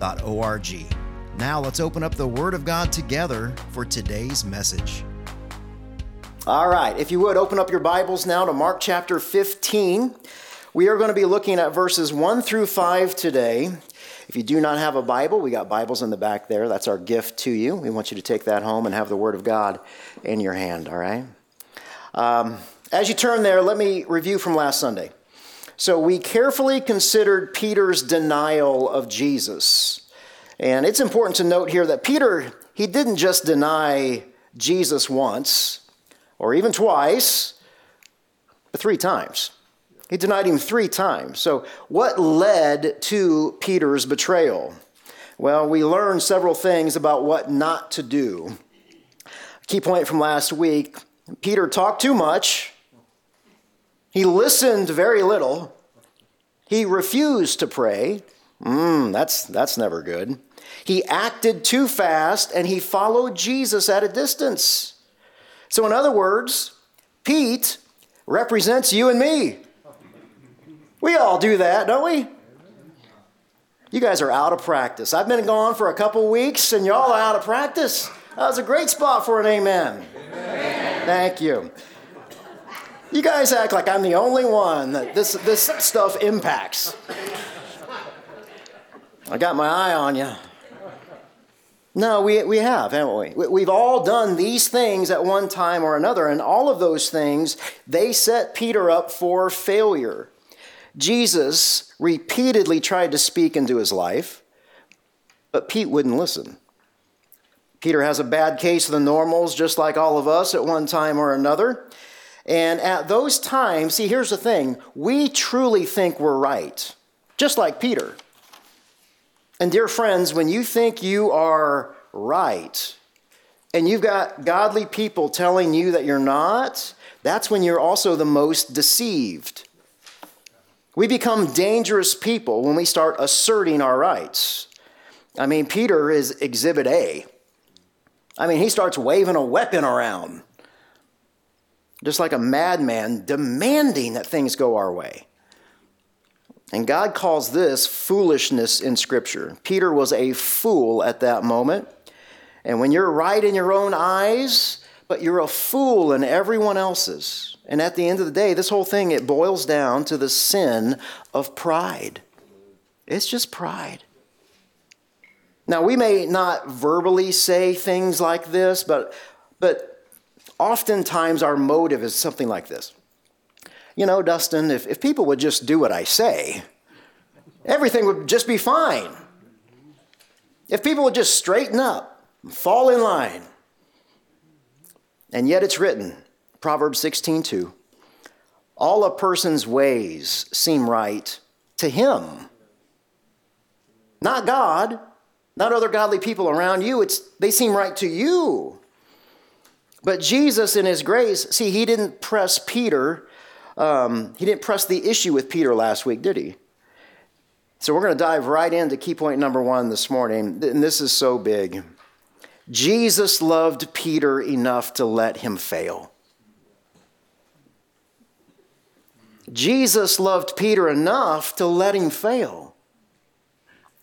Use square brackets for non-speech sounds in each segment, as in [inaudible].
riverbible.org. Now let's open up the Word of God together for today's message. All right, if you would open up your Bibles now to Mark chapter 15. We are going to be looking at verses 1 through 5 today. If you do not have a Bible, we got Bibles in the back there. That's our gift to you. We want you to take that home and have the Word of God in your hand, all right? Um, as you turn there, let me review from last Sunday. So, we carefully considered Peter's denial of Jesus. And it's important to note here that Peter, he didn't just deny Jesus once or even twice, but three times. He denied him three times. So, what led to Peter's betrayal? Well, we learned several things about what not to do. Key point from last week Peter talked too much, he listened very little, he refused to pray. Mm, that's, that's never good. He acted too fast and he followed Jesus at a distance. So, in other words, Pete represents you and me. We all do that, don't we? You guys are out of practice. I've been gone for a couple weeks and y'all are out of practice. That was a great spot for an amen. amen. Thank you. You guys act like I'm the only one that this, this stuff impacts. I got my eye on you. No, we, we have, haven't we? We've all done these things at one time or another, and all of those things, they set Peter up for failure. Jesus repeatedly tried to speak into his life, but Pete wouldn't listen. Peter has a bad case of the normals, just like all of us at one time or another. And at those times, see, here's the thing we truly think we're right, just like Peter. And dear friends, when you think you are right, and you've got godly people telling you that you're not, that's when you're also the most deceived. We become dangerous people when we start asserting our rights. I mean, Peter is exhibit A. I mean, he starts waving a weapon around, just like a madman, demanding that things go our way. And God calls this foolishness in Scripture. Peter was a fool at that moment. And when you're right in your own eyes, but you're a fool in everyone else's. And at the end of the day, this whole thing, it boils down to the sin of pride. It's just pride. Now, we may not verbally say things like this, but, but oftentimes our motive is something like this you know, Dustin, if, if people would just do what I say, everything would just be fine. If people would just straighten up and fall in line. And yet it's written, Proverbs 16 2, all a person's ways seem right to him. Not God, not other godly people around you, it's, they seem right to you. But Jesus, in his grace, see, he didn't press Peter um, he didn't press the issue with Peter last week, did he? So we're going to dive right into key point number one this morning, and this is so big. Jesus loved Peter enough to let him fail. Jesus loved Peter enough to let him fail.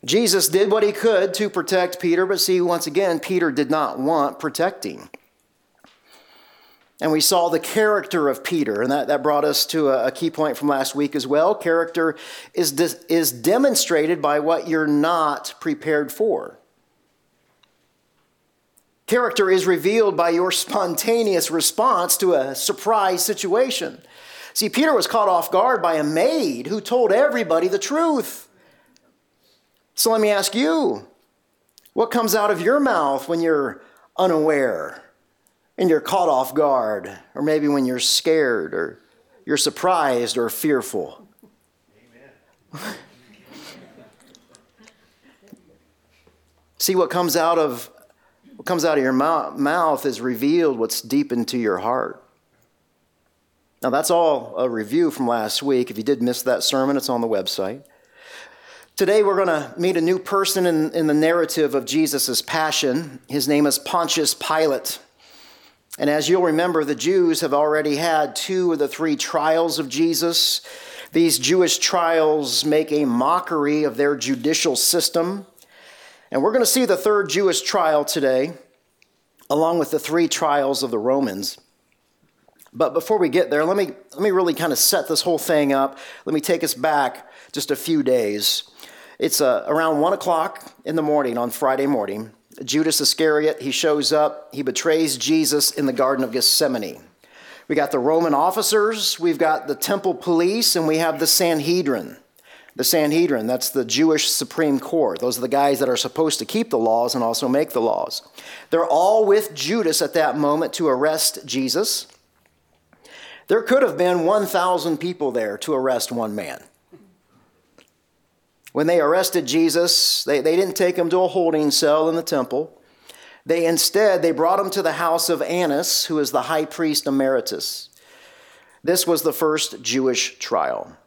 Jesus did what he could to protect Peter, but see, once again, Peter did not want protecting. And we saw the character of Peter, and that, that brought us to a, a key point from last week as well. Character is, de- is demonstrated by what you're not prepared for. Character is revealed by your spontaneous response to a surprise situation. See, Peter was caught off guard by a maid who told everybody the truth. So let me ask you what comes out of your mouth when you're unaware? And you're caught off guard, or maybe when you're scared, or you're surprised or fearful. [laughs] See what comes out of what comes out of your mouth is revealed what's deep into your heart. Now, that's all a review from last week. If you did miss that sermon, it's on the website. Today, we're going to meet a new person in, in the narrative of Jesus' passion. His name is Pontius Pilate. And as you'll remember, the Jews have already had two of the three trials of Jesus. These Jewish trials make a mockery of their judicial system. And we're going to see the third Jewish trial today, along with the three trials of the Romans. But before we get there, let me, let me really kind of set this whole thing up. Let me take us back just a few days. It's uh, around 1 o'clock in the morning on Friday morning. Judas Iscariot, he shows up. He betrays Jesus in the Garden of Gethsemane. We got the Roman officers, we've got the temple police, and we have the Sanhedrin. The Sanhedrin, that's the Jewish Supreme Court. Those are the guys that are supposed to keep the laws and also make the laws. They're all with Judas at that moment to arrest Jesus. There could have been 1,000 people there to arrest one man. When they arrested Jesus, they, they didn't take him to a holding cell in the temple. They instead they brought him to the house of Annas, who is the high priest emeritus. This was the first Jewish trial.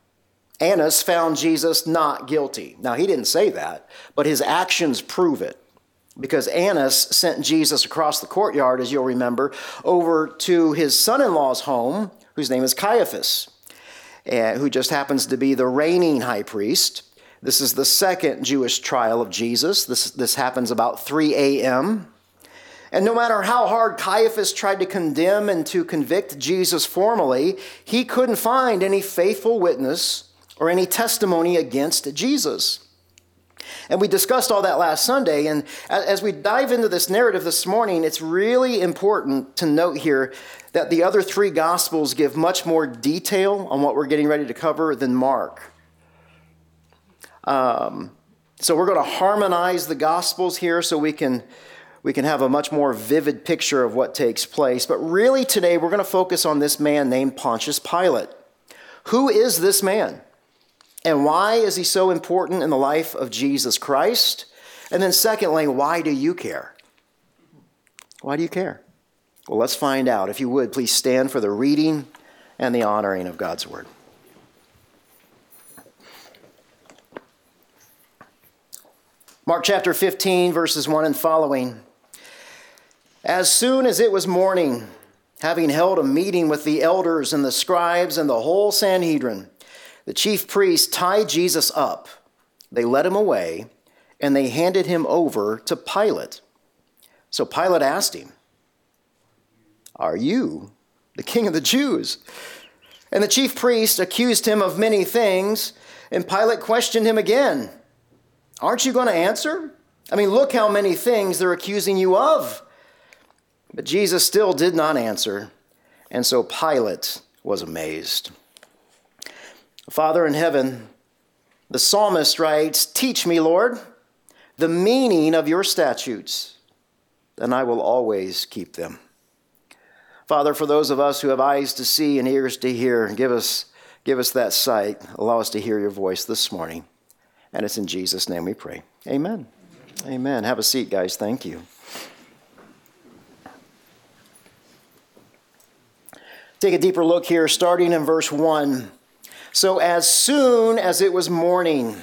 Annas found Jesus not guilty. Now he didn't say that, but his actions prove it because Annas sent Jesus across the courtyard, as you'll remember, over to his son in law's home, whose name is Caiaphas, uh, who just happens to be the reigning high priest. This is the second Jewish trial of Jesus. This, this happens about 3 a.m. And no matter how hard Caiaphas tried to condemn and to convict Jesus formally, he couldn't find any faithful witness or any testimony against Jesus. And we discussed all that last Sunday. And as we dive into this narrative this morning, it's really important to note here that the other three Gospels give much more detail on what we're getting ready to cover than Mark. Um, so we're going to harmonize the Gospels here so we can, we can have a much more vivid picture of what takes place. But really, today we're going to focus on this man named Pontius Pilate. Who is this man? And why is he so important in the life of Jesus Christ? And then, secondly, why do you care? Why do you care? Well, let's find out. If you would, please stand for the reading and the honoring of God's word. Mark chapter 15, verses 1 and following. As soon as it was morning, having held a meeting with the elders and the scribes and the whole Sanhedrin, the chief priests tied Jesus up. They led him away, and they handed him over to Pilate. So Pilate asked him, Are you the king of the Jews? And the chief priest accused him of many things, and Pilate questioned him again. Aren't you going to answer? I mean, look how many things they're accusing you of. But Jesus still did not answer, and so Pilate was amazed. Father in heaven, the psalmist writes, Teach me, Lord, the meaning of your statutes, and I will always keep them. Father, for those of us who have eyes to see and ears to hear, give us, give us that sight. Allow us to hear your voice this morning. And it's in Jesus' name we pray. Amen. Amen. Have a seat, guys. Thank you. Take a deeper look here, starting in verse 1. So as soon as it was morning,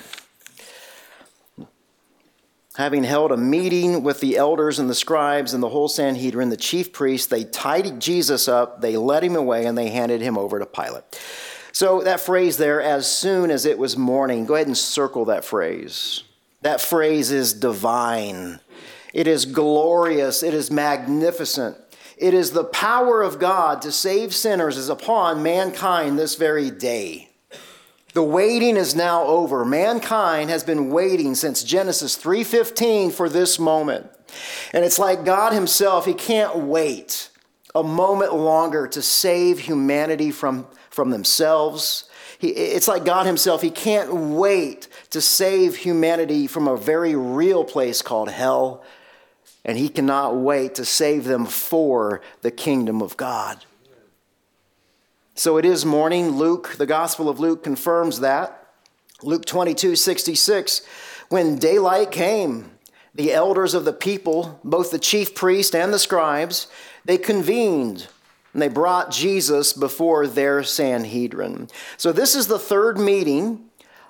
having held a meeting with the elders and the scribes and the whole Sanhedrin, the chief priests, they tied Jesus up, they led him away, and they handed him over to Pilate. So that phrase there, as soon as it was morning, go ahead and circle that phrase. That phrase is divine. It is glorious. It is magnificent. It is the power of God to save sinners is upon mankind this very day. The waiting is now over. Mankind has been waiting since Genesis 3:15 for this moment. And it's like God himself, he can't wait a moment longer to save humanity from, from themselves. He, it's like God himself, he can't wait to save humanity from a very real place called hell. And he cannot wait to save them for the kingdom of God. So it is morning. Luke, the Gospel of Luke, confirms that. Luke 22 66, when daylight came, the elders of the people, both the chief priest and the scribes, they convened and they brought Jesus before their Sanhedrin. So, this is the third meeting.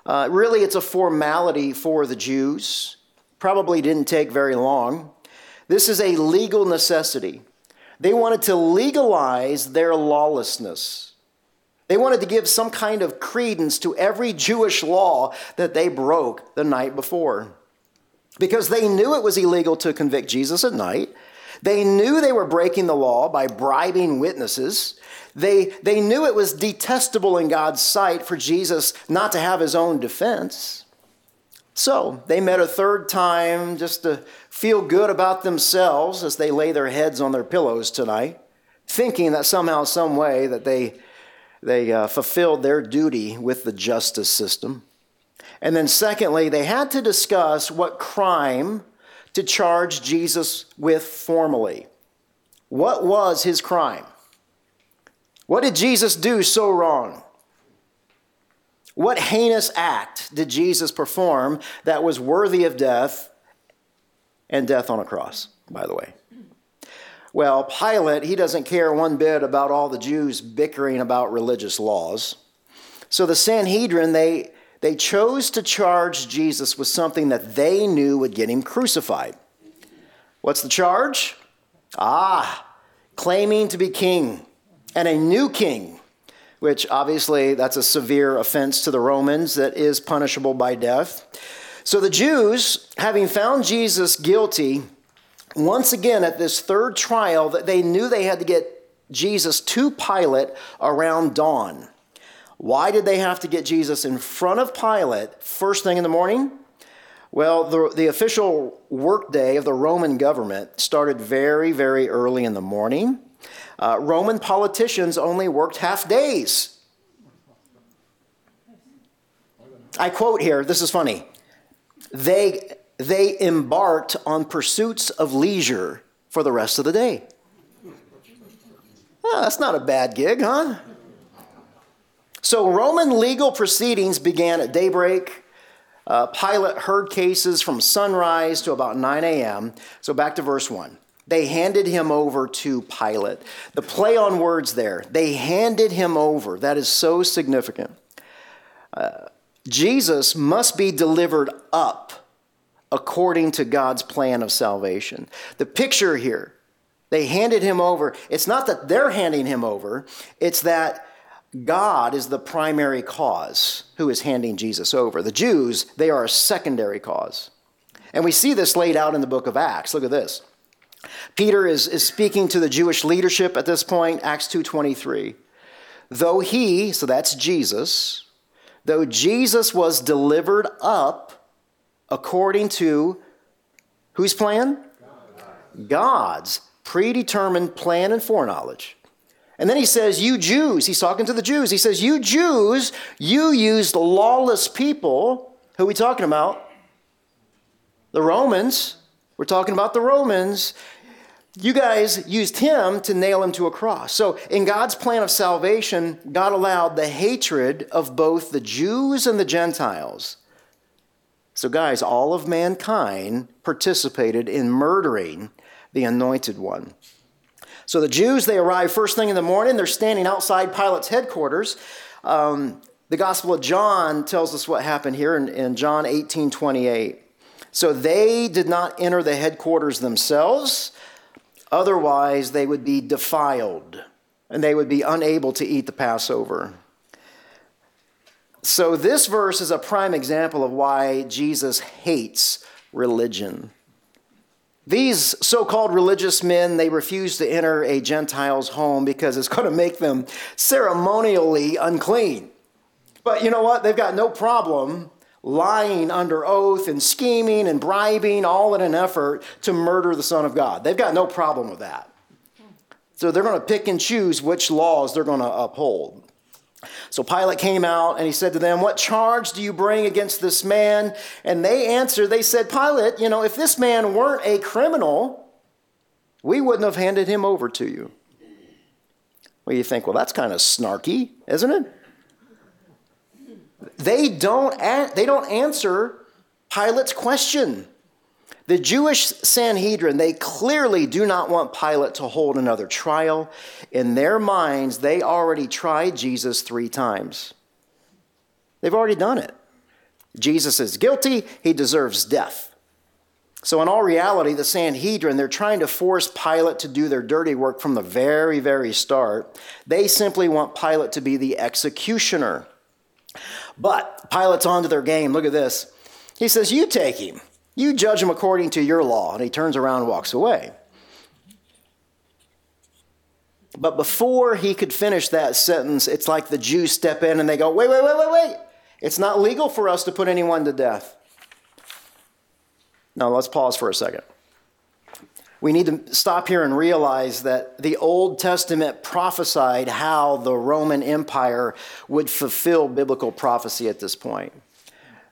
Uh, really, it's a formality for the Jews. Probably didn't take very long. This is a legal necessity. They wanted to legalize their lawlessness. They wanted to give some kind of credence to every Jewish law that they broke the night before. Because they knew it was illegal to convict Jesus at night. They knew they were breaking the law by bribing witnesses. They, they knew it was detestable in God's sight for Jesus not to have his own defense. So they met a third time just to feel good about themselves as they lay their heads on their pillows tonight, thinking that somehow, some way, that they, they uh, fulfilled their duty with the justice system. And then, secondly, they had to discuss what crime to charge Jesus with formally. What was his crime? What did Jesus do so wrong? What heinous act did Jesus perform that was worthy of death and death on a cross, by the way? Well, Pilate, he doesn't care one bit about all the Jews bickering about religious laws. So the Sanhedrin, they, they chose to charge Jesus with something that they knew would get him crucified. What's the charge? Ah, claiming to be king and a new king which obviously that's a severe offense to the Romans that is punishable by death. So the Jews, having found Jesus guilty, once again at this third trial, that they knew they had to get Jesus to Pilate around dawn. Why did they have to get Jesus in front of Pilate first thing in the morning? Well, the, the official workday of the Roman government started very, very early in the morning. Uh, Roman politicians only worked half days. I quote here, this is funny. They, they embarked on pursuits of leisure for the rest of the day. Oh, that's not a bad gig, huh? So, Roman legal proceedings began at daybreak. Uh, Pilate heard cases from sunrise to about 9 a.m. So, back to verse 1. They handed him over to Pilate. The play on words there, they handed him over. That is so significant. Uh, Jesus must be delivered up according to God's plan of salvation. The picture here, they handed him over. It's not that they're handing him over, it's that God is the primary cause who is handing Jesus over. The Jews, they are a secondary cause. And we see this laid out in the book of Acts. Look at this. Peter is, is speaking to the Jewish leadership at this point, Acts 2.23. Though he, so that's Jesus, though Jesus was delivered up according to whose plan? God's predetermined plan and foreknowledge. And then he says, You Jews, he's talking to the Jews. He says, You Jews, you used lawless people. Who are we talking about? The Romans. We're talking about the Romans. You guys used him to nail him to a cross. So, in God's plan of salvation, God allowed the hatred of both the Jews and the Gentiles. So, guys, all of mankind participated in murdering the anointed one. So, the Jews, they arrive first thing in the morning. They're standing outside Pilate's headquarters. Um, the Gospel of John tells us what happened here in, in John 18 28. So they did not enter the headquarters themselves, otherwise, they would be defiled and they would be unable to eat the Passover. So, this verse is a prime example of why Jesus hates religion. These so called religious men, they refuse to enter a Gentile's home because it's going to make them ceremonially unclean. But you know what? They've got no problem lying under oath and scheming and bribing, all in an effort to murder the Son of God. They've got no problem with that. So they're going to pick and choose which laws they're going to uphold. So Pilate came out and he said to them, What charge do you bring against this man? And they answered, They said, Pilate, you know, if this man weren't a criminal, we wouldn't have handed him over to you. Well, you think, well, that's kind of snarky, isn't it? They don't, they don't answer Pilate's question. The Jewish Sanhedrin, they clearly do not want Pilate to hold another trial. In their minds, they already tried Jesus three times. They've already done it. Jesus is guilty, he deserves death. So, in all reality, the Sanhedrin, they're trying to force Pilate to do their dirty work from the very, very start. They simply want Pilate to be the executioner. But Pilate's onto their game. Look at this. He says, You take him. You judge him according to your law. And he turns around and walks away. But before he could finish that sentence, it's like the Jews step in and they go, Wait, wait, wait, wait, wait. It's not legal for us to put anyone to death. Now, let's pause for a second. We need to stop here and realize that the Old Testament prophesied how the Roman Empire would fulfill biblical prophecy at this point.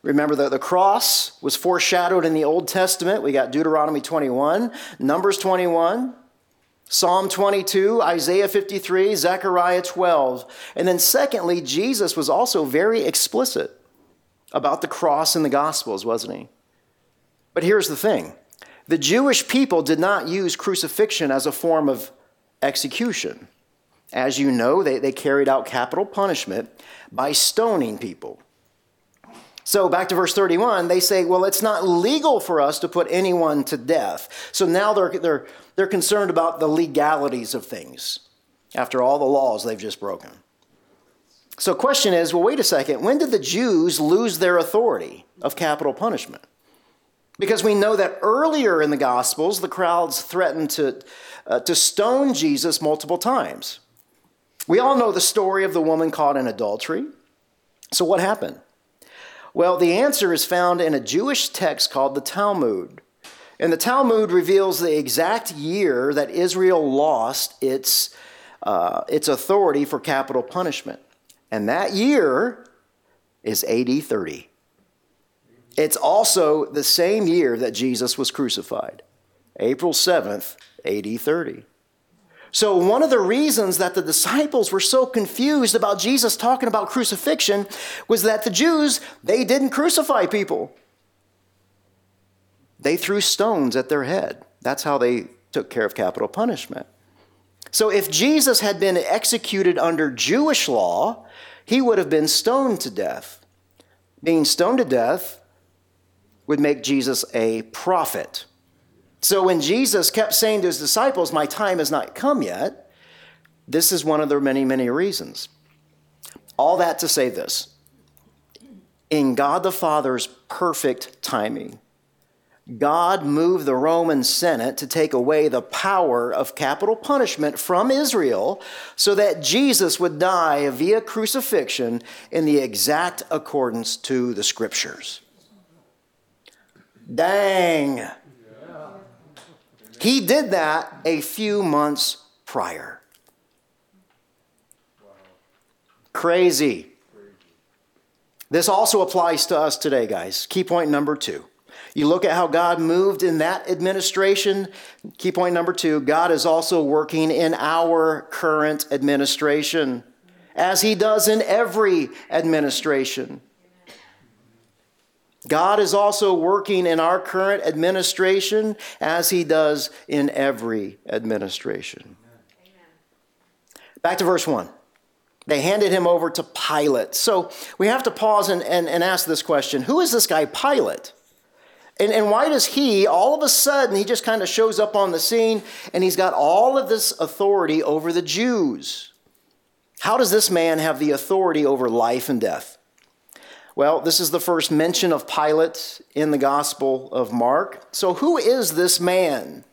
Remember that the cross was foreshadowed in the Old Testament. We got Deuteronomy 21, Numbers 21, Psalm 22, Isaiah 53, Zechariah 12. And then, secondly, Jesus was also very explicit about the cross in the Gospels, wasn't he? But here's the thing the Jewish people did not use crucifixion as a form of execution. As you know, they, they carried out capital punishment by stoning people. So, back to verse 31, they say, well, it's not legal for us to put anyone to death. So now they're, they're, they're concerned about the legalities of things after all the laws they've just broken. So, question is well, wait a second, when did the Jews lose their authority of capital punishment? Because we know that earlier in the Gospels, the crowds threatened to, uh, to stone Jesus multiple times. We all know the story of the woman caught in adultery. So, what happened? Well, the answer is found in a Jewish text called the Talmud. And the Talmud reveals the exact year that Israel lost its, uh, its authority for capital punishment. And that year is AD 30. It's also the same year that Jesus was crucified, April 7th, AD 30. So, one of the reasons that the disciples were so confused about Jesus talking about crucifixion was that the Jews, they didn't crucify people. They threw stones at their head. That's how they took care of capital punishment. So, if Jesus had been executed under Jewish law, he would have been stoned to death. Being stoned to death would make Jesus a prophet. So when Jesus kept saying to his disciples, My time has not come yet, this is one of the many, many reasons. All that to say this in God the Father's perfect timing, God moved the Roman Senate to take away the power of capital punishment from Israel so that Jesus would die via crucifixion in the exact accordance to the scriptures. Dang. He did that a few months prior. Crazy. This also applies to us today, guys. Key point number two. You look at how God moved in that administration. Key point number two God is also working in our current administration, as He does in every administration. God is also working in our current administration as he does in every administration. Back to verse 1. They handed him over to Pilate. So we have to pause and, and, and ask this question Who is this guy, Pilate? And, and why does he, all of a sudden, he just kind of shows up on the scene and he's got all of this authority over the Jews? How does this man have the authority over life and death? Well, this is the first mention of Pilate in the Gospel of Mark. So, who is this man?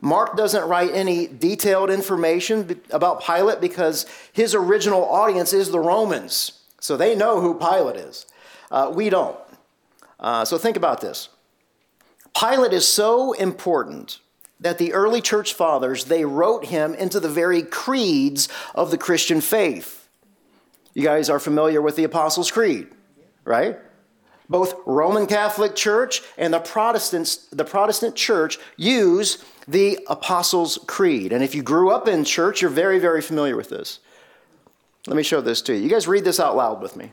Mark doesn't write any detailed information about Pilate because his original audience is the Romans. So they know who Pilate is. Uh, we don't. Uh, so think about this. Pilate is so important that the early church fathers they wrote him into the very creeds of the Christian faith. You guys are familiar with the Apostles' Creed right? Both Roman Catholic Church and the Protestants, the Protestant Church use the Apostles' Creed. And if you grew up in church, you're very, very familiar with this. Let me show this to you. You guys read this out loud with me.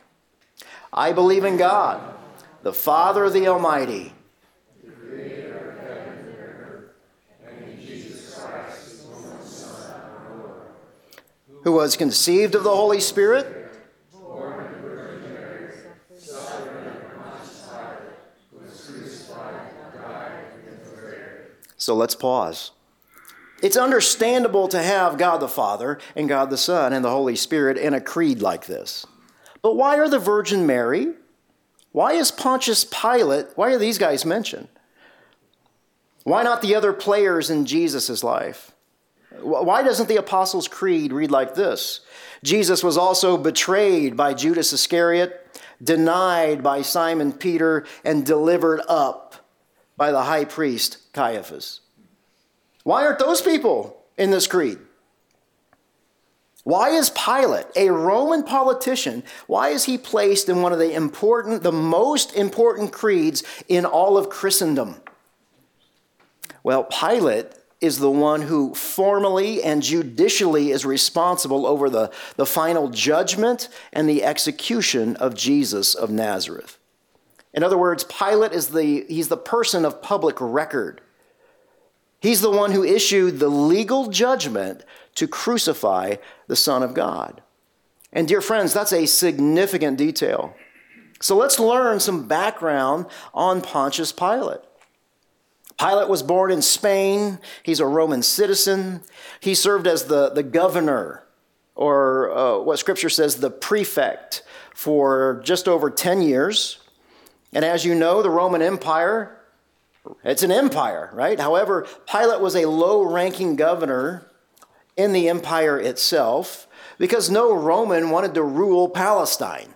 I believe in God, the Father, of the Almighty. who was conceived of the Holy Spirit So let's pause. It's understandable to have God the Father and God the Son and the Holy Spirit in a creed like this. But why are the Virgin Mary? Why is Pontius Pilate? Why are these guys mentioned? Why not the other players in Jesus' life? Why doesn't the Apostles' Creed read like this? Jesus was also betrayed by Judas Iscariot, denied by Simon Peter, and delivered up by the high priest Caiaphas. Why aren't those people in this creed? Why is Pilate, a Roman politician, why is he placed in one of the important, the most important creeds in all of Christendom? Well, Pilate is the one who formally and judicially is responsible over the, the final judgment and the execution of Jesus of Nazareth. In other words, Pilate is the, he's the person of public record. He's the one who issued the legal judgment to crucify the Son of God. And dear friends, that's a significant detail. So let's learn some background on Pontius Pilate. Pilate was born in Spain. He's a Roman citizen. He served as the, the governor, or uh, what scripture says, the prefect, for just over 10 years. And as you know, the Roman Empire, it's an empire, right? However, Pilate was a low ranking governor in the empire itself because no Roman wanted to rule Palestine.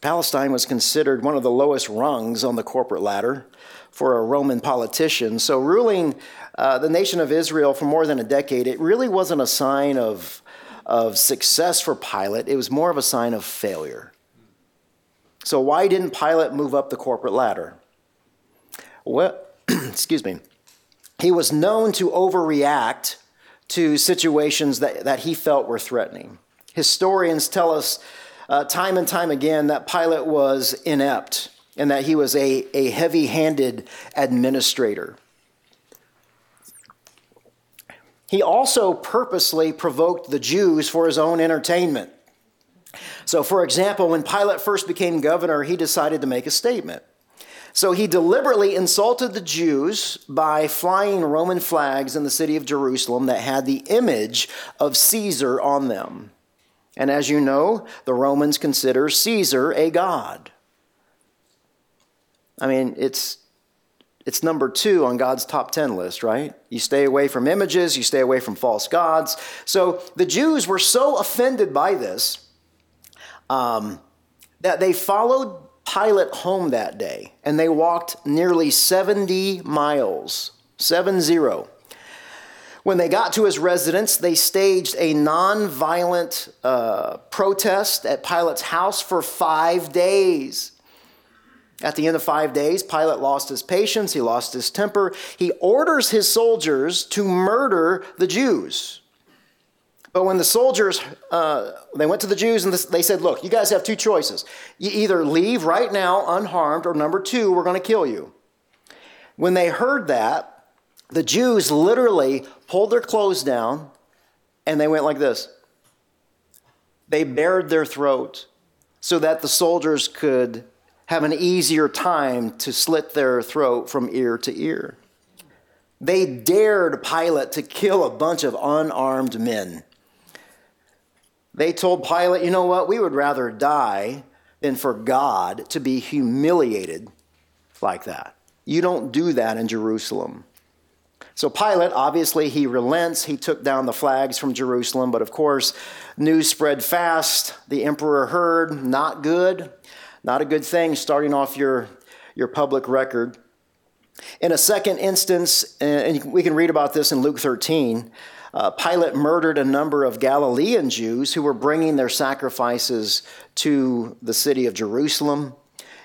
Palestine was considered one of the lowest rungs on the corporate ladder for a Roman politician. So, ruling uh, the nation of Israel for more than a decade, it really wasn't a sign of, of success for Pilate, it was more of a sign of failure. So, why didn't Pilate move up the corporate ladder? Well, [clears throat] excuse me. He was known to overreact to situations that, that he felt were threatening. Historians tell us uh, time and time again that Pilate was inept and that he was a, a heavy handed administrator. He also purposely provoked the Jews for his own entertainment. So, for example, when Pilate first became governor, he decided to make a statement. So he deliberately insulted the Jews by flying Roman flags in the city of Jerusalem that had the image of Caesar on them. And as you know, the Romans consider Caesar a god. I mean, it's it's number two on God's top 10 list, right? You stay away from images, you stay away from false gods. So the Jews were so offended by this um, that they followed Pilate home that day and they walked nearly 70 miles, 7 0. When they got to his residence, they staged a non-violent uh, protest at Pilate's house for five days. At the end of five days, Pilate lost his patience, he lost his temper. He orders his soldiers to murder the Jews. But when the soldiers, uh, they went to the Jews and they said, Look, you guys have two choices. You either leave right now unharmed, or number two, we're going to kill you. When they heard that, the Jews literally pulled their clothes down and they went like this. They bared their throat so that the soldiers could have an easier time to slit their throat from ear to ear. They dared Pilate to kill a bunch of unarmed men. They told Pilate, you know what, we would rather die than for God to be humiliated like that. You don't do that in Jerusalem. So Pilate, obviously, he relents. He took down the flags from Jerusalem, but of course, news spread fast. The emperor heard, not good. Not a good thing starting off your, your public record. In a second instance, and we can read about this in Luke 13, uh, Pilate murdered a number of Galilean Jews who were bringing their sacrifices to the city of Jerusalem.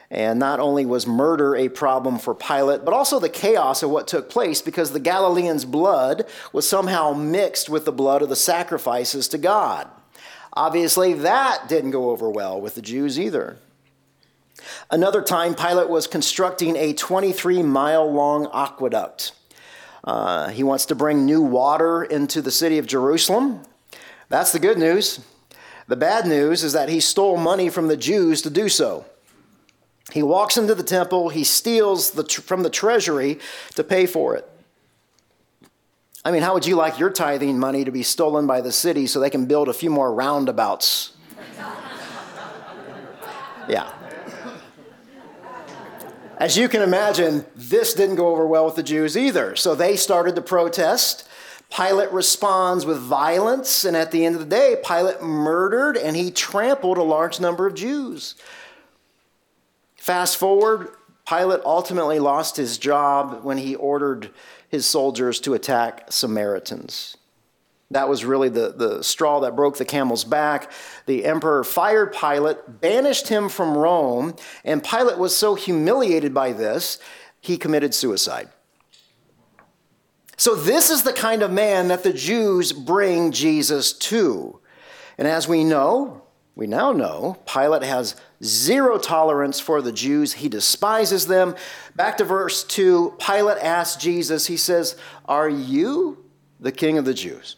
And not only was murder a problem for Pilate, but also the chaos of what took place because the Galileans' blood was somehow mixed with the blood of the sacrifices to God. Obviously, that didn't go over well with the Jews either. Another time, Pilate was constructing a 23 mile long aqueduct. Uh, he wants to bring new water into the city of Jerusalem. That's the good news. The bad news is that he stole money from the Jews to do so. He walks into the temple, he steals the, from the treasury to pay for it. I mean, how would you like your tithing money to be stolen by the city so they can build a few more roundabouts? [laughs] yeah. As you can imagine, this didn't go over well with the Jews either. So they started to protest. Pilate responds with violence, and at the end of the day, Pilate murdered and he trampled a large number of Jews. Fast forward, Pilate ultimately lost his job when he ordered his soldiers to attack Samaritans. That was really the, the straw that broke the camel's back. The emperor fired Pilate, banished him from Rome, and Pilate was so humiliated by this, he committed suicide. So, this is the kind of man that the Jews bring Jesus to. And as we know, we now know, Pilate has zero tolerance for the Jews. He despises them. Back to verse 2, Pilate asks Jesus, he says, Are you the king of the Jews?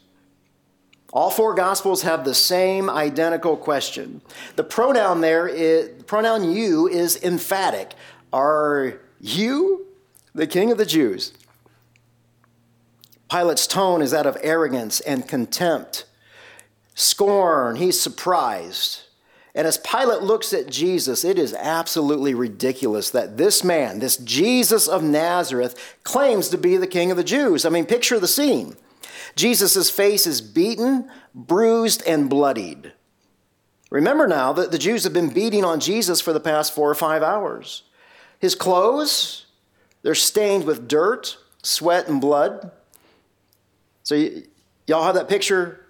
All four gospels have the same identical question. The pronoun there is pronoun you is emphatic. Are you the king of the Jews? Pilate's tone is that of arrogance and contempt, scorn. He's surprised. And as Pilate looks at Jesus, it is absolutely ridiculous that this man, this Jesus of Nazareth, claims to be the king of the Jews. I mean, picture the scene. Jesus' face is beaten, bruised, and bloodied. Remember now that the Jews have been beating on Jesus for the past four or five hours. His clothes, they're stained with dirt, sweat, and blood. So, y- y'all have that picture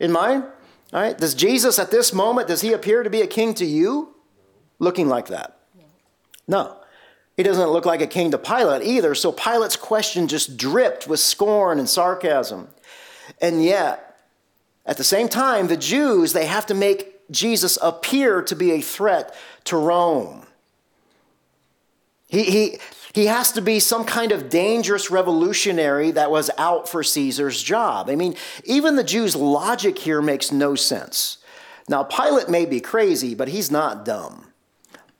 in mind? All right. Does Jesus at this moment, does he appear to be a king to you? Looking like that? No. He doesn't look like a king to Pilate either. So Pilate's question just dripped with scorn and sarcasm. And yet, at the same time, the Jews, they have to make Jesus appear to be a threat to Rome. He, he, he has to be some kind of dangerous revolutionary that was out for Caesar's job. I mean, even the Jews' logic here makes no sense. Now, Pilate may be crazy, but he's not dumb.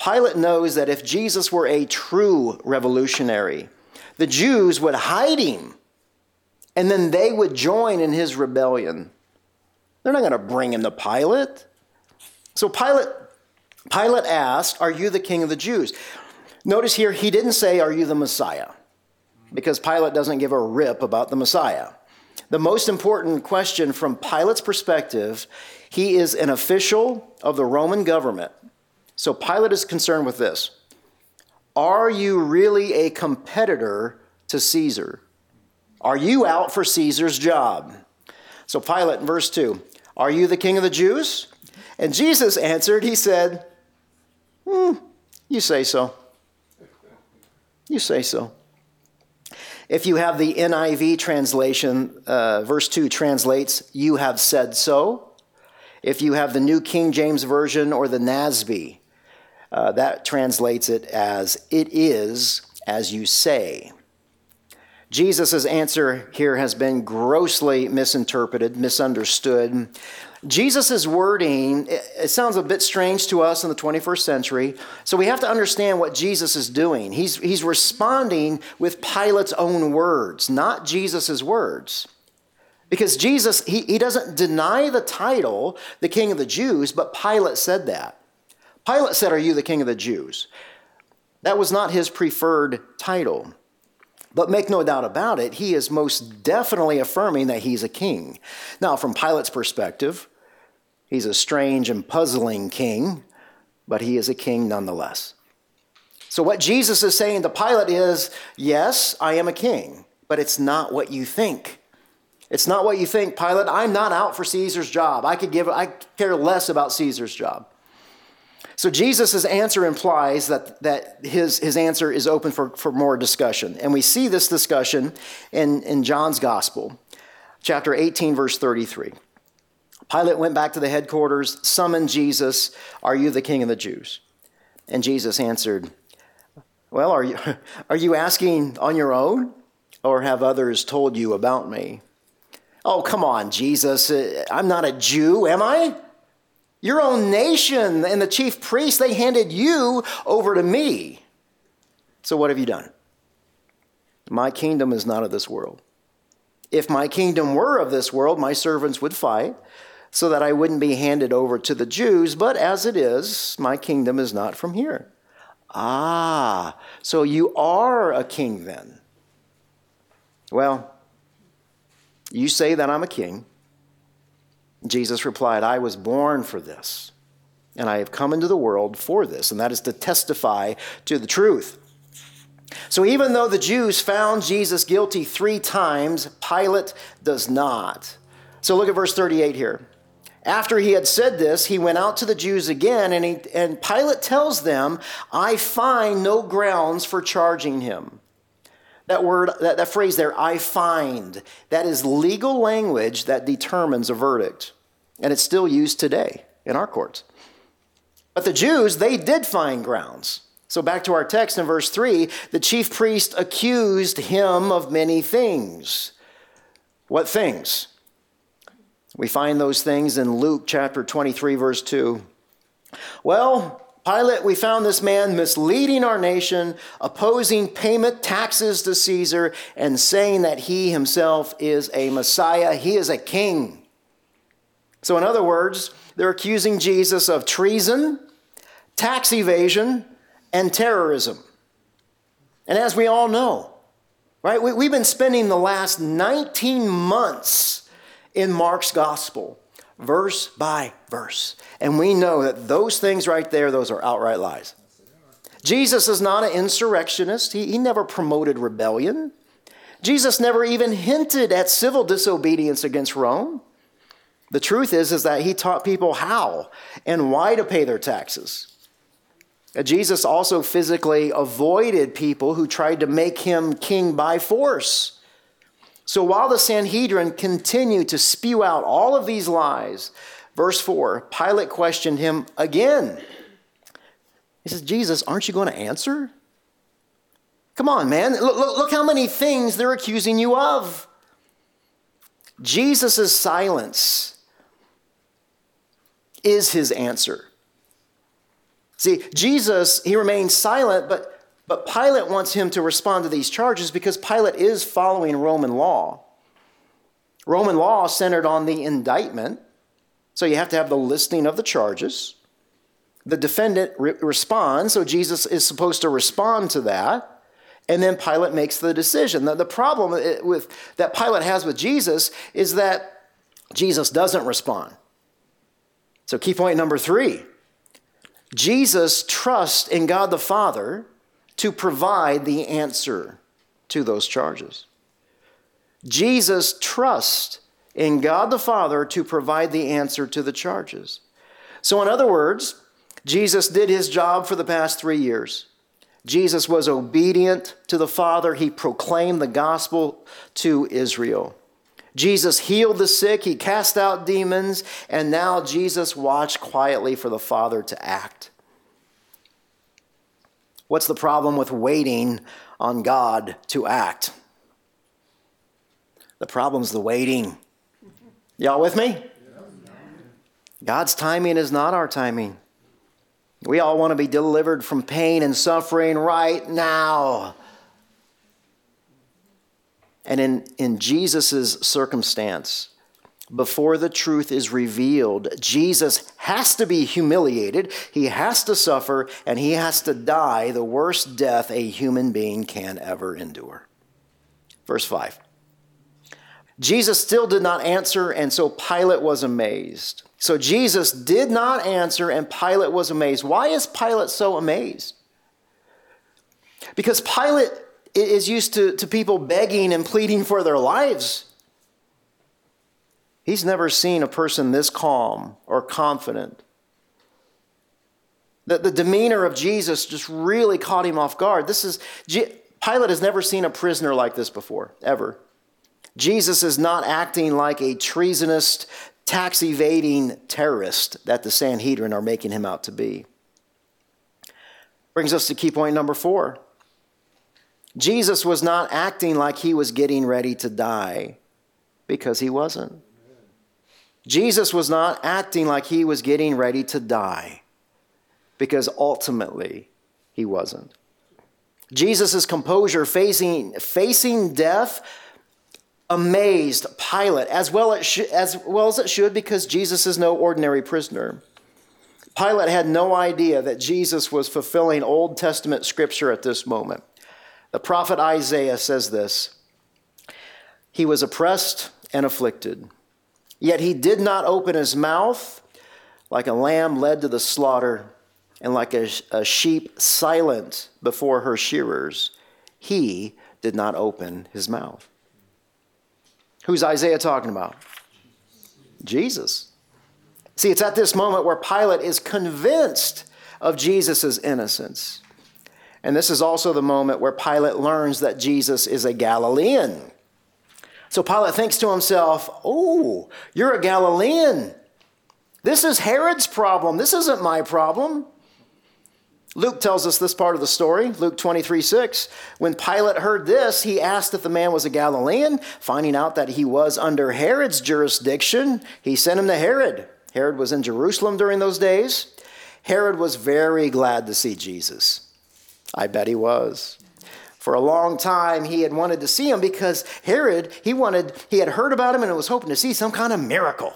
Pilate knows that if Jesus were a true revolutionary, the Jews would hide him and then they would join in his rebellion. They're not going to bring him to Pilate. So Pilate, Pilate asked, Are you the king of the Jews? Notice here, he didn't say, Are you the Messiah? Because Pilate doesn't give a rip about the Messiah. The most important question from Pilate's perspective, he is an official of the Roman government. So Pilate is concerned with this Are you really a competitor to Caesar? Are you out for Caesar's job? So Pilate, in verse 2, Are you the king of the Jews? And Jesus answered, He said, hmm, You say so. You say so. If you have the NIV translation, uh, verse 2 translates, You have said so. If you have the New King James Version or the NASB, uh, that translates it as, It is as you say. Jesus' answer here has been grossly misinterpreted, misunderstood. Jesus' wording, it sounds a bit strange to us in the 21st century. So we have to understand what Jesus is doing. He's, he's responding with Pilate's own words, not Jesus' words. Because Jesus, he, he doesn't deny the title, the King of the Jews, but Pilate said that. Pilate said, Are you the King of the Jews? That was not his preferred title. But make no doubt about it, he is most definitely affirming that he's a king. Now, from Pilate's perspective, He's a strange and puzzling king, but he is a king nonetheless. So, what Jesus is saying to Pilate is yes, I am a king, but it's not what you think. It's not what you think, Pilate. I'm not out for Caesar's job. I could give I care less about Caesar's job. So Jesus' answer implies that, that his, his answer is open for, for more discussion. And we see this discussion in, in John's Gospel, chapter 18, verse 33. Pilate went back to the headquarters, summoned Jesus, Are you the king of the Jews? And Jesus answered, Well, are you, [laughs] are you asking on your own? or have others told you about me? Oh, come on, Jesus. Uh, I'm not a Jew, am I? Your own nation and the chief priests, they handed you over to me. So what have you done? My kingdom is not of this world. If my kingdom were of this world, my servants would fight so that I wouldn't be handed over to the Jews. But as it is, my kingdom is not from here. Ah, so you are a king then. Well, you say that I'm a king. Jesus replied, I was born for this, and I have come into the world for this, and that is to testify to the truth. So even though the Jews found Jesus guilty three times, Pilate does not. So look at verse 38 here. After he had said this, he went out to the Jews again, and, he, and Pilate tells them, I find no grounds for charging him. That word, that, that phrase there, I find, that is legal language that determines a verdict. And it's still used today in our courts. But the Jews, they did find grounds. So back to our text in verse 3 the chief priest accused him of many things. What things? We find those things in Luke chapter 23, verse 2. Well, Pilate, we found this man misleading our nation, opposing payment taxes to Caesar, and saying that he himself is a Messiah. He is a king. So, in other words, they're accusing Jesus of treason, tax evasion, and terrorism. And as we all know, right, we, have been spending the last 19 months in Mark's gospel verse by verse. And we know that those things right there, those are outright lies. Jesus is not an insurrectionist, he, he never promoted rebellion. Jesus never even hinted at civil disobedience against Rome. The truth is, is that he taught people how and why to pay their taxes. Uh, Jesus also physically avoided people who tried to make him king by force. So while the Sanhedrin continued to spew out all of these lies, verse 4, Pilate questioned him again. He says, Jesus, aren't you going to answer? Come on, man. Look, look, look how many things they're accusing you of. Jesus' silence is his answer. See, Jesus, he remains silent, but but Pilate wants him to respond to these charges because Pilate is following Roman law. Roman law centered on the indictment, so you have to have the listing of the charges. The defendant re- responds, so Jesus is supposed to respond to that. And then Pilate makes the decision. The, the problem uh, with, that Pilate has with Jesus is that Jesus doesn't respond. So, key point number three Jesus trusts in God the Father to provide the answer to those charges. Jesus trusts in God the Father to provide the answer to the charges. So, in other words, Jesus did his job for the past three years. Jesus was obedient to the Father. He proclaimed the gospel to Israel. Jesus healed the sick, he cast out demons, and now Jesus watched quietly for the Father to act. What's the problem with waiting on God to act? The problem's the waiting. Y'all with me? God's timing is not our timing. We all want to be delivered from pain and suffering right now. And in, in Jesus' circumstance, before the truth is revealed, Jesus has to be humiliated, he has to suffer, and he has to die the worst death a human being can ever endure. Verse 5. Jesus still did not answer, and so Pilate was amazed. So Jesus did not answer, and Pilate was amazed. Why is Pilate so amazed? Because Pilate is used to, to people begging and pleading for their lives. He's never seen a person this calm or confident. The, the demeanor of Jesus just really caught him off guard. This is Pilate has never seen a prisoner like this before, ever. Jesus is not acting like a treasonous, tax evading terrorist that the Sanhedrin are making him out to be. Brings us to key point number four. Jesus was not acting like he was getting ready to die because he wasn't. Jesus was not acting like he was getting ready to die because ultimately he wasn't. Jesus' composure facing, facing death amazed Pilate as well, as, as well as it should because Jesus is no ordinary prisoner. Pilate had no idea that Jesus was fulfilling Old Testament scripture at this moment. The prophet Isaiah says this He was oppressed and afflicted, yet he did not open his mouth like a lamb led to the slaughter and like a, a sheep silent before her shearers. He did not open his mouth. Who's Isaiah talking about? Jesus. See, it's at this moment where Pilate is convinced of Jesus' innocence. And this is also the moment where Pilate learns that Jesus is a Galilean. So Pilate thinks to himself, Oh, you're a Galilean. This is Herod's problem. This isn't my problem. Luke tells us this part of the story, Luke 23 6. When Pilate heard this, he asked if the man was a Galilean. Finding out that he was under Herod's jurisdiction, he sent him to Herod. Herod was in Jerusalem during those days. Herod was very glad to see Jesus. I bet he was. For a long time, he had wanted to see him because Herod, he wanted, he had heard about him and was hoping to see some kind of miracle.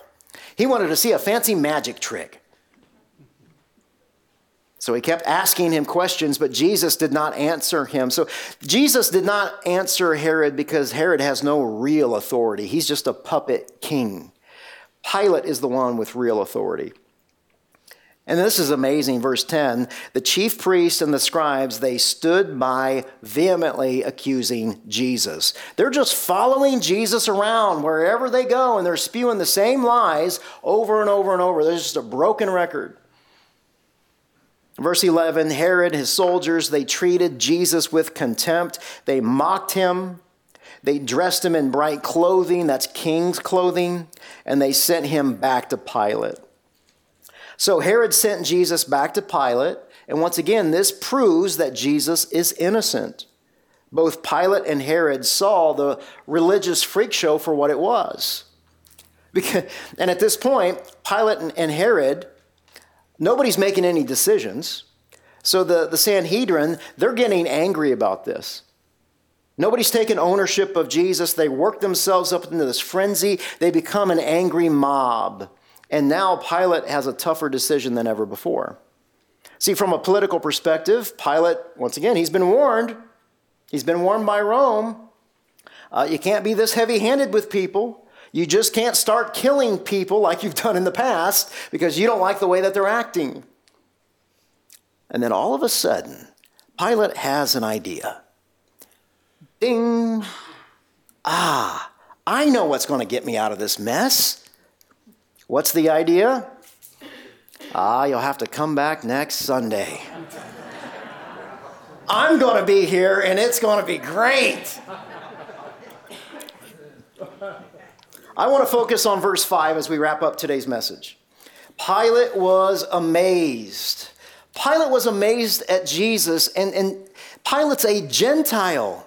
He wanted to see a fancy magic trick. So he kept asking him questions, but Jesus did not answer him. So Jesus did not answer Herod because Herod has no real authority. He's just a puppet king. Pilate is the one with real authority. And this is amazing, verse 10. The chief priests and the scribes, they stood by vehemently accusing Jesus. They're just following Jesus around wherever they go, and they're spewing the same lies over and over and over. There's just a broken record. Verse 11 Herod, his soldiers, they treated Jesus with contempt. They mocked him. They dressed him in bright clothing, that's king's clothing, and they sent him back to Pilate. So Herod sent Jesus back to Pilate, and once again, this proves that Jesus is innocent. Both Pilate and Herod saw the religious freak show for what it was. Because, and at this point, Pilate and Herod Nobody's making any decisions. So the, the Sanhedrin, they're getting angry about this. Nobody's taking ownership of Jesus. They work themselves up into this frenzy. They become an angry mob. And now Pilate has a tougher decision than ever before. See, from a political perspective, Pilate, once again, he's been warned. He's been warned by Rome. Uh, you can't be this heavy handed with people. You just can't start killing people like you've done in the past because you don't like the way that they're acting. And then all of a sudden, Pilate has an idea. Ding! Ah, I know what's going to get me out of this mess. What's the idea? Ah, you'll have to come back next Sunday. I'm going to be here and it's going to be great. I want to focus on verse 5 as we wrap up today's message. Pilate was amazed. Pilate was amazed at Jesus, and, and Pilate's a Gentile.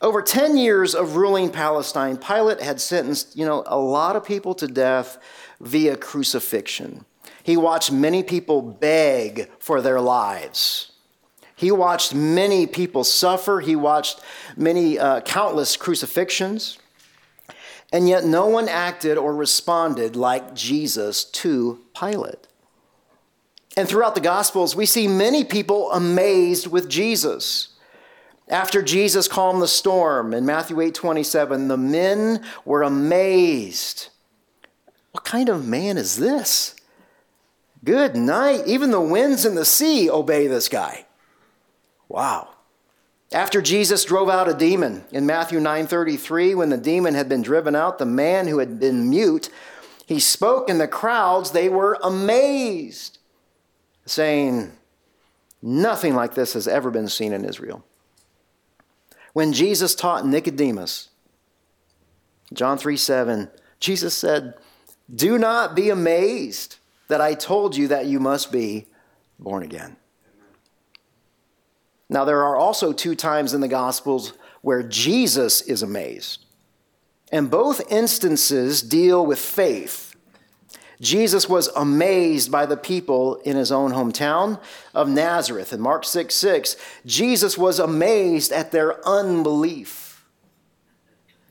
Over 10 years of ruling Palestine, Pilate had sentenced, you know, a lot of people to death via crucifixion. He watched many people beg for their lives. He watched many people suffer. He watched many, uh, countless crucifixions. And yet no one acted or responded like Jesus to Pilate. And throughout the Gospels, we see many people amazed with Jesus. After Jesus calmed the storm in Matthew 8 27, the men were amazed. What kind of man is this? Good night. Even the winds and the sea obey this guy. Wow. After Jesus drove out a demon in Matthew 9:33 when the demon had been driven out the man who had been mute he spoke and the crowds they were amazed saying nothing like this has ever been seen in Israel. When Jesus taught Nicodemus John 3 7, Jesus said, Do not be amazed that I told you that you must be born again. Now, there are also two times in the Gospels where Jesus is amazed. And both instances deal with faith. Jesus was amazed by the people in his own hometown of Nazareth. In Mark 6 6, Jesus was amazed at their unbelief.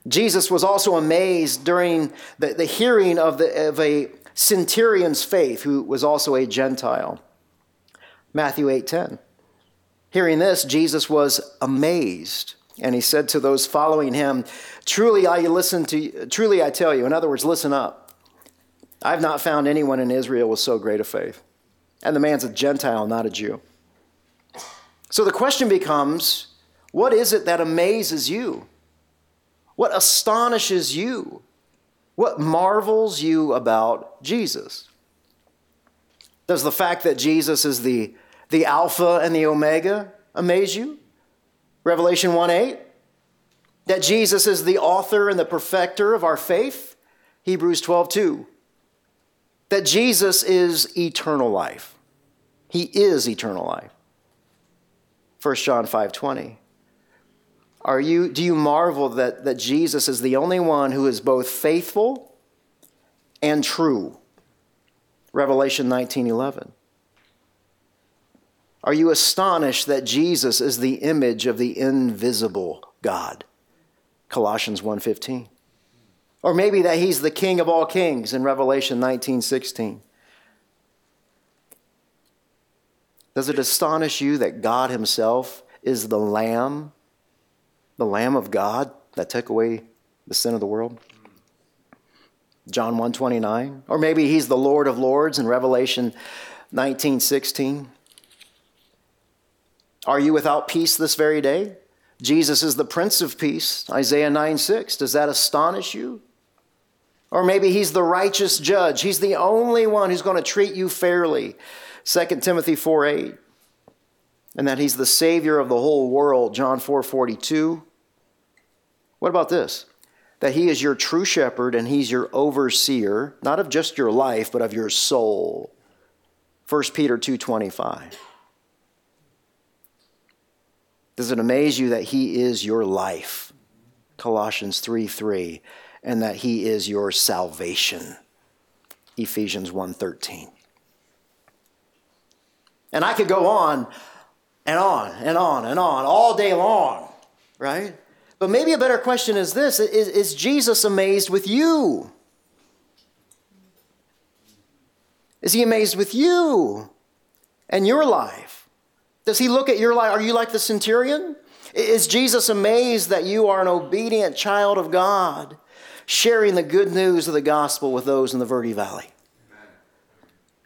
Jesus was also amazed during the, the hearing of, the, of a centurion's faith, who was also a Gentile. Matthew 8 10. Hearing this, Jesus was amazed. And he said to those following him, Truly I listen to truly I tell you, in other words, listen up. I've not found anyone in Israel with so great a faith. And the man's a Gentile, not a Jew. So the question becomes what is it that amazes you? What astonishes you? What marvels you about Jesus? Does the fact that Jesus is the, the Alpha and the Omega amaze you? Revelation 1 8. That Jesus is the author and the perfecter of our faith? Hebrews 12 2. That Jesus is eternal life. He is eternal life. 1 John 5 20. Are you, do you marvel that, that Jesus is the only one who is both faithful and true? Revelation 19 11. Are you astonished that Jesus is the image of the invisible God? Colossians 1:15. Or maybe that he's the king of all kings in Revelation 19:16. Does it astonish you that God himself is the lamb, the lamb of God that took away the sin of the world? John 1:29. Or maybe he's the Lord of lords in Revelation 19:16. Are you without peace this very day? Jesus is the Prince of Peace, Isaiah 9 6. Does that astonish you? Or maybe he's the righteous judge. He's the only one who's going to treat you fairly, 2 Timothy 4 8. And that he's the Savior of the whole world, John 4 42. What about this? That he is your true shepherd and he's your overseer, not of just your life, but of your soul. 1 Peter 2 25. Does it amaze you that He is your life? Colossians 3 3. And that He is your salvation. Ephesians 1 13. And I could go on and on and on and on all day long, right? But maybe a better question is this Is, is Jesus amazed with you? Is he amazed with you and your life? Does he look at your life? Are you like the centurion? Is Jesus amazed that you are an obedient child of God, sharing the good news of the gospel with those in the Verde Valley?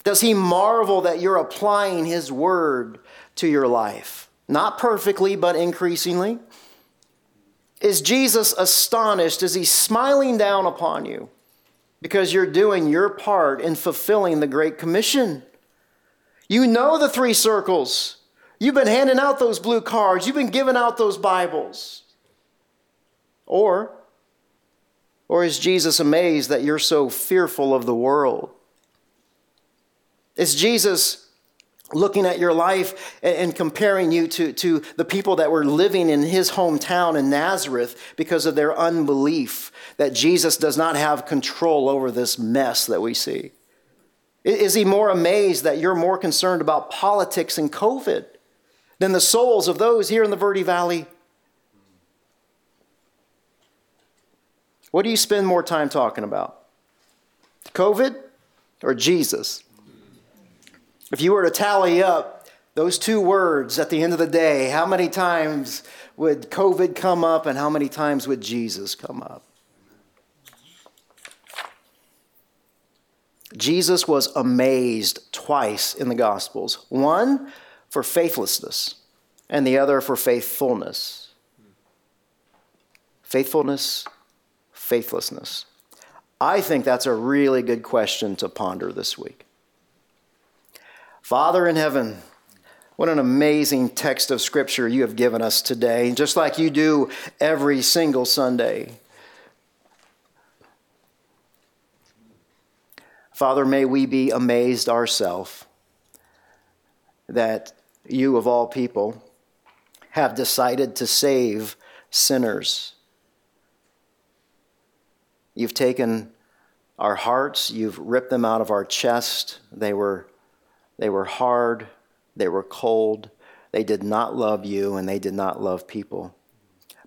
Does he marvel that you're applying his word to your life? Not perfectly, but increasingly. Is Jesus astonished? Is he smiling down upon you because you're doing your part in fulfilling the Great Commission? You know the three circles. You've been handing out those blue cards, you've been giving out those Bibles. Or, or is Jesus amazed that you're so fearful of the world? Is Jesus looking at your life and, comparing you to, to the people that were living in his hometown in Nazareth because of their unbelief that Jesus does not have control over this mess that we see? Is he more amazed that you're more concerned about politics and COVID? Than the souls of those here in the Verde Valley? What do you spend more time talking about? COVID or Jesus? If you were to tally up those two words at the end of the day, how many times would COVID come up and how many times would Jesus come up? Jesus was amazed twice in the Gospels. One, for faithlessness and the other for faithfulness. Faithfulness, faithlessness. I think that's a really good question to ponder this week. Father in heaven, what an amazing text of Scripture you have given us today, just like you do every single Sunday. Father, may we be amazed ourselves that you, of all people, have decided to save sinners. You've taken our hearts, you've ripped them out of our chest. They were, they were hard, they were cold, they did not love you, and they did not love people.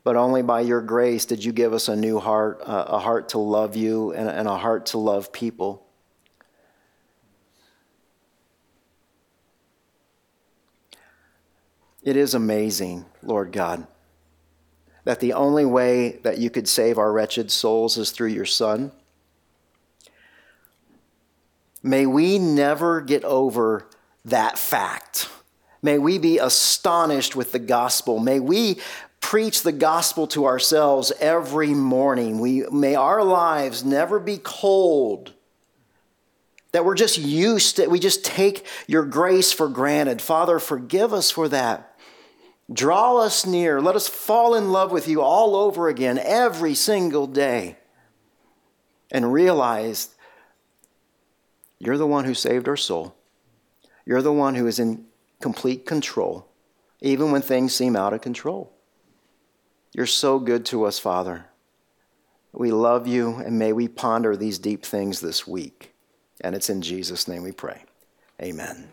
But only by your grace did you give us a new heart, a heart to love you, and a heart to love people. It is amazing, Lord God, that the only way that you could save our wretched souls is through your Son. May we never get over that fact. May we be astonished with the gospel. May we preach the gospel to ourselves every morning. We, may our lives never be cold that we're just used to, we just take your grace for granted. Father, forgive us for that. Draw us near. Let us fall in love with you all over again every single day. And realize you're the one who saved our soul. You're the one who is in complete control, even when things seem out of control. You're so good to us, Father. We love you, and may we ponder these deep things this week. And it's in Jesus' name we pray. Amen.